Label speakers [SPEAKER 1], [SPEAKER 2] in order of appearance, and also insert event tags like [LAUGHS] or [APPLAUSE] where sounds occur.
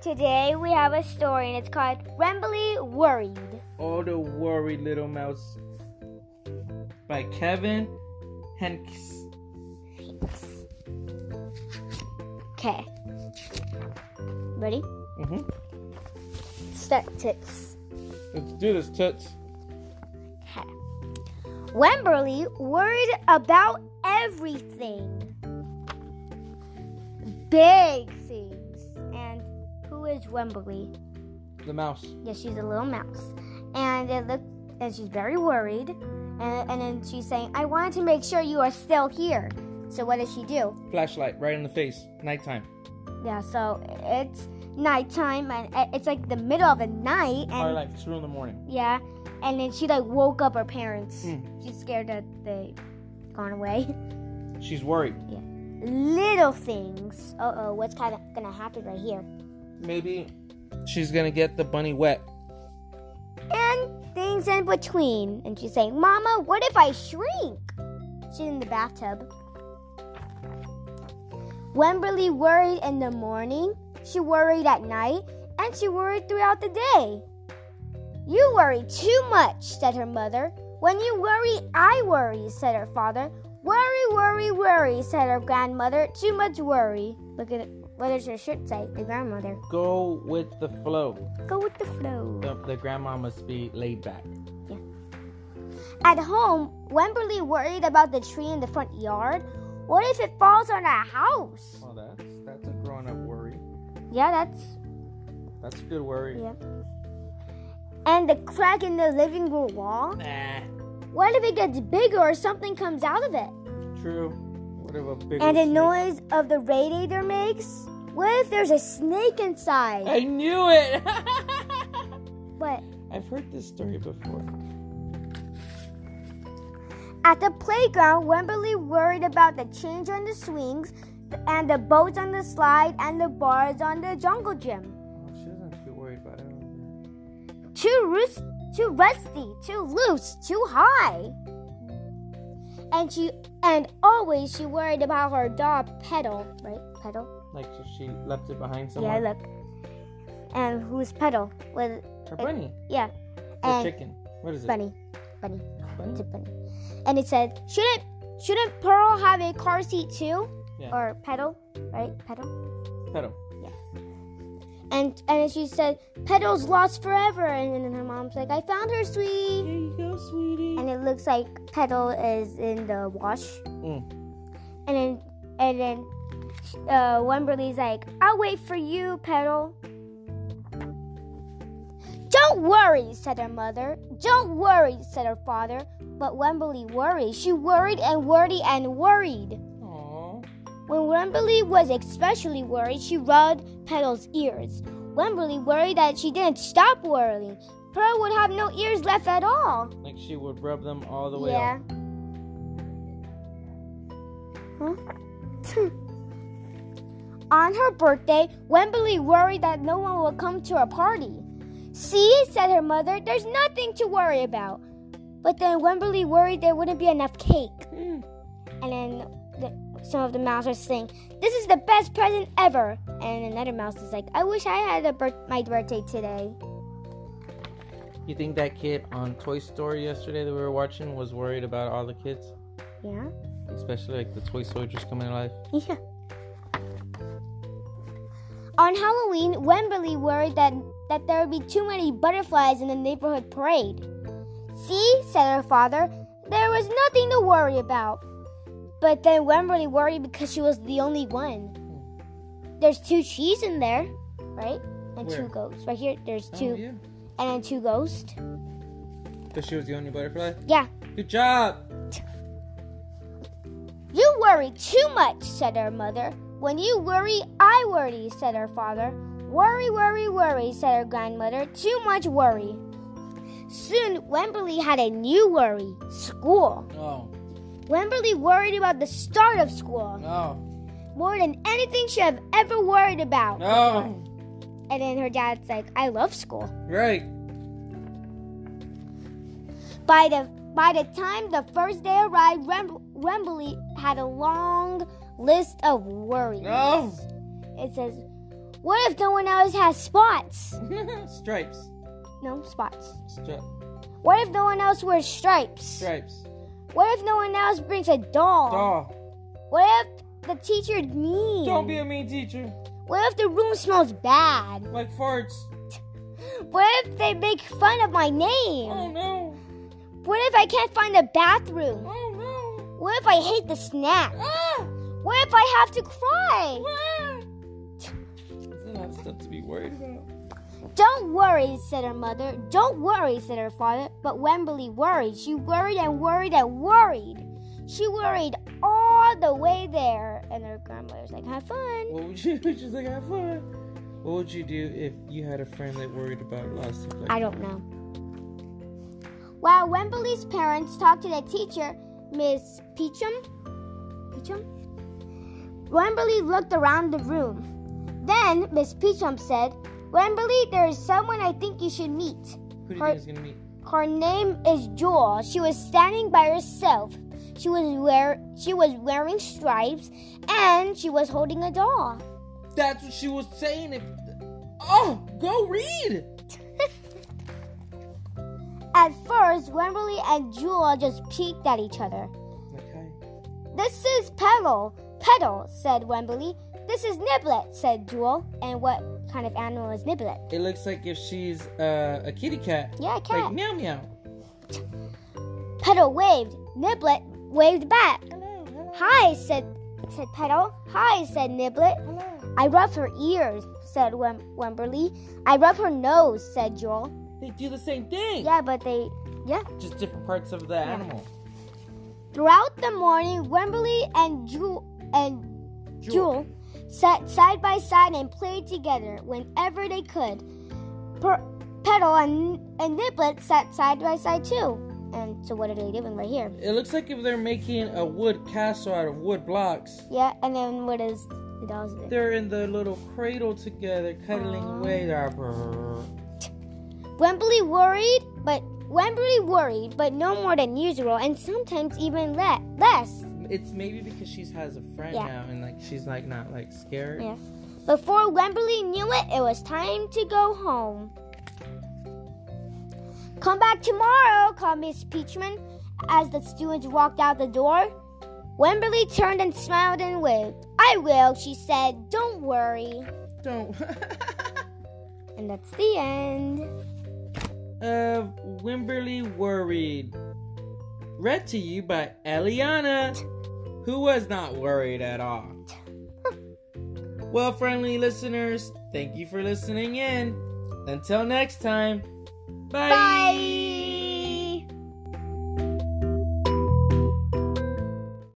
[SPEAKER 1] Today we have a story and it's called Wemberly Worried.
[SPEAKER 2] All the worried little mouse. By Kevin Henkes.
[SPEAKER 1] Okay. Ready?
[SPEAKER 2] Mm-hmm.
[SPEAKER 1] Start tits.
[SPEAKER 2] Let's do this, tits.
[SPEAKER 1] Okay. Wemberly worried about everything. Big things. Who is Wemberly?
[SPEAKER 2] The mouse.
[SPEAKER 1] Yeah, she's a little mouse. And it look and she's very worried. And, and then she's saying, I wanted to make sure you are still here. So what does she do?
[SPEAKER 2] Flashlight right in the face. Nighttime.
[SPEAKER 1] Yeah, so it's nighttime and it's like the middle of the night
[SPEAKER 2] Or
[SPEAKER 1] and
[SPEAKER 2] like two in the morning.
[SPEAKER 1] yeah, and then she like woke up her parents.
[SPEAKER 2] Mm.
[SPEAKER 1] She's scared that they gone away.
[SPEAKER 2] She's worried. Yeah.
[SPEAKER 1] Little things. Uh oh, what's kind of gonna happen right here?
[SPEAKER 2] Maybe she's gonna get the bunny wet.
[SPEAKER 1] And things in between. And she's saying, Mama, what if I shrink? She's in the bathtub. Wemberly worried in the morning, she worried at night, and she worried throughout the day. You worry too much, said her mother. When you worry, I worry, said her father. Worry, worry, worry, said her grandmother. Too much worry. Look at it. What does her shirt say? The grandmother.
[SPEAKER 2] Go with the flow.
[SPEAKER 1] Go with the flow.
[SPEAKER 2] The, the grandma must be laid back. Yeah.
[SPEAKER 1] At home, Wemberly worried about the tree in the front yard. What if it falls on our house?
[SPEAKER 2] Oh, that's that's a grown-up worry.
[SPEAKER 1] Yeah, that's
[SPEAKER 2] That's a good worry.
[SPEAKER 1] yeah. And the crack in the living room wall.
[SPEAKER 2] Nah.
[SPEAKER 1] What if it gets bigger or something comes out of it?
[SPEAKER 2] True. What if a big
[SPEAKER 1] And the noise of the radiator makes? What if there's a snake inside?
[SPEAKER 2] I knew it. [LAUGHS]
[SPEAKER 1] But
[SPEAKER 2] I've heard this story before.
[SPEAKER 1] at the playground, Wemberly worried about the change on the swings and the boats on the slide and the bars on the jungle gym.
[SPEAKER 2] She doesn't feel worried about it.
[SPEAKER 1] too rus- too rusty, too loose, too high. And she and always she worried about her dog Petal, right? Petal.
[SPEAKER 2] Like she left it behind somewhere.
[SPEAKER 1] Yeah, look. And who's Petal? With
[SPEAKER 2] Her bunny.
[SPEAKER 1] yeah,
[SPEAKER 2] Or
[SPEAKER 1] and
[SPEAKER 2] chicken. What is it?
[SPEAKER 1] bunny, bunny,
[SPEAKER 2] Bunny?
[SPEAKER 1] it's a bunny. And it said, shouldn't shouldn't Pearl have a car seat too?
[SPEAKER 2] Yeah.
[SPEAKER 1] Or Petal, right? Petal.
[SPEAKER 2] Petal.
[SPEAKER 1] And and she said, "Petals lost forever. And then her mom's like, I found her, sweet.
[SPEAKER 2] Here you go, sweetie.
[SPEAKER 1] and it looks like Petal is in the wash.
[SPEAKER 2] Mm.
[SPEAKER 1] And then and then uh, Wemberly's like, "I'll wait for you, Petal." Don't worry, said her mother. Don't worry, said her father. But Wemberly worried. She worried and worried and worried. When Wemberly was especially worried, she rubbed Petal's ears. Wemberly worried that she didn't stop worrying. Pearl would have no ears left at all.
[SPEAKER 2] Like she would rub them all the way
[SPEAKER 1] Yeah.
[SPEAKER 2] off.
[SPEAKER 1] Huh? [LAUGHS] On her birthday, Wemberly worried that no one would come to her party. See, said her mother, there's nothing to worry about. But then Wemberly worried there wouldn't be enough cake.
[SPEAKER 2] Mm.
[SPEAKER 1] And then the, some of the mouse are saying, This is the best present ever. And another mouse is like, I wish I had a bir- my birthday today.
[SPEAKER 2] You think that kid on Toy Story yesterday that we were watching was worried about all the kids?
[SPEAKER 1] Yeah?
[SPEAKER 2] Especially like the toy soldiers coming alive?
[SPEAKER 1] Yeah. On Halloween, Wemberly worried that, that there would be too many butterflies in the neighborhood parade. See, said her father, there was nothing to worry about. But then Wemberly worried because she was the only one. Hmm. There's two cheese in there, right? And two
[SPEAKER 2] Where?
[SPEAKER 1] ghosts. Right here, there's
[SPEAKER 2] Oh,
[SPEAKER 1] two.
[SPEAKER 2] yeah.
[SPEAKER 1] And then two ghosts.
[SPEAKER 2] Because she was the only butterfly?
[SPEAKER 1] Yeah.
[SPEAKER 2] Good job!
[SPEAKER 1] You worry too much, said her mother. When you worry, I worry, said her father. Worry, worry, worry, said her grandmother. Too much worry. Soon, Wemberly had a new worry school.
[SPEAKER 2] Oh.
[SPEAKER 1] Wemberly worried about the start of school
[SPEAKER 2] No.
[SPEAKER 1] more than anything she had ever worried about.
[SPEAKER 2] No.
[SPEAKER 1] And then her dad's like, I love school.
[SPEAKER 2] Right.
[SPEAKER 1] By the by the time the first day arrived, Wem- Wemberly had a long list of worries.
[SPEAKER 2] No.
[SPEAKER 1] it says, What if no one else has spots? [LAUGHS]
[SPEAKER 2] stripes.
[SPEAKER 1] No, spots.
[SPEAKER 2] Stri-
[SPEAKER 1] What if no one else wears stripes?
[SPEAKER 2] stripes.
[SPEAKER 1] What if no one else brings a doll?
[SPEAKER 2] Doll.
[SPEAKER 1] What if the teacher's mean?
[SPEAKER 2] Don't be a mean teacher.
[SPEAKER 1] What if the room smells bad?
[SPEAKER 2] Like farts. [LAUGHS]
[SPEAKER 1] What if they make fun of my name?
[SPEAKER 2] Oh no.
[SPEAKER 1] What if I can't find a bathroom?
[SPEAKER 2] Oh no.
[SPEAKER 1] What if I hate the snack?
[SPEAKER 2] Ah!
[SPEAKER 1] What if I have to cry?
[SPEAKER 2] Ah! That's a lot stuff to be worried about.
[SPEAKER 1] Don't worry, said her mother. Don't worry, said her father. But Wemberly worried. She worried and worried and worried. She worried all the way there. And her grandmother's like, have fun.
[SPEAKER 2] What would you? [LAUGHS] She's like, have fun. What would you do if you had a friend that worried about a lot of stuff like
[SPEAKER 1] I don't know. While Wemberly's parents talked to the teacher, Miss Peachum, Peachum, Wemberly looked around the room. Then Miss Peachum said, Wemberly, there is someone I think you should meet.
[SPEAKER 2] Who do you
[SPEAKER 1] Her-
[SPEAKER 2] think is gonna meet?
[SPEAKER 1] Her name is Jewel. She was standing by herself. She was wear she was wearing stripes and she was holding a doll.
[SPEAKER 2] That's what she was saying. If oh, go read. [LAUGHS]
[SPEAKER 1] At first, Wemberly and Jewel just peeked at each other.
[SPEAKER 2] Okay.
[SPEAKER 1] This is Petal. Petal, said Wemberly. This is Niblet, said Jewel. And what kind of animal is Niblet?
[SPEAKER 2] It looks like if she's uh, a kitty cat.
[SPEAKER 1] Yeah, cat.
[SPEAKER 2] Like meow meow.
[SPEAKER 1] Petal waved. Niblet waved back.
[SPEAKER 2] Hello, hello,
[SPEAKER 1] Hi, said said Petal. Hi, said Niblet.
[SPEAKER 2] hello.
[SPEAKER 1] I rub her ears, said Wem- Wemberly. I rub her nose, said Jewel.
[SPEAKER 2] They do the same thing.
[SPEAKER 1] Yeah, but they, yeah.
[SPEAKER 2] Just different parts of the animal.
[SPEAKER 1] Throughout the morning, Wemberly and Jewel and
[SPEAKER 2] Jewel.
[SPEAKER 1] Jewel sat side by side and played together whenever they could. Per- Petal and, and Niblet sat side by side too. And so, what are they doing right here?
[SPEAKER 2] It looks like if they're making a wood castle out of wood blocks.
[SPEAKER 1] Yeah, and then what is the dolls doing?
[SPEAKER 2] They're in the little cradle together, cuddling
[SPEAKER 1] Aw.
[SPEAKER 2] away.
[SPEAKER 1] Wemberly worried, but Wemberly worried, but no more than usual, and sometimes even le- less.
[SPEAKER 2] It's maybe because she has a friend
[SPEAKER 1] Yeah.
[SPEAKER 2] now, and like she's like not like scared.
[SPEAKER 1] Yeah. Before Wemberly knew it, it was time to go home. Come back tomorrow, called Miss Peachman as the students walked out the door. Wemberly turned and smiled and waved. I will, she said. Don't worry.
[SPEAKER 2] Don't. [LAUGHS]
[SPEAKER 1] And that's the end.
[SPEAKER 2] uh, Wemberly worried. Read to you by Eliana, who was not worried at all. [LAUGHS] well, friendly listeners, thank you for listening in. Until next time, bye.
[SPEAKER 1] Bye.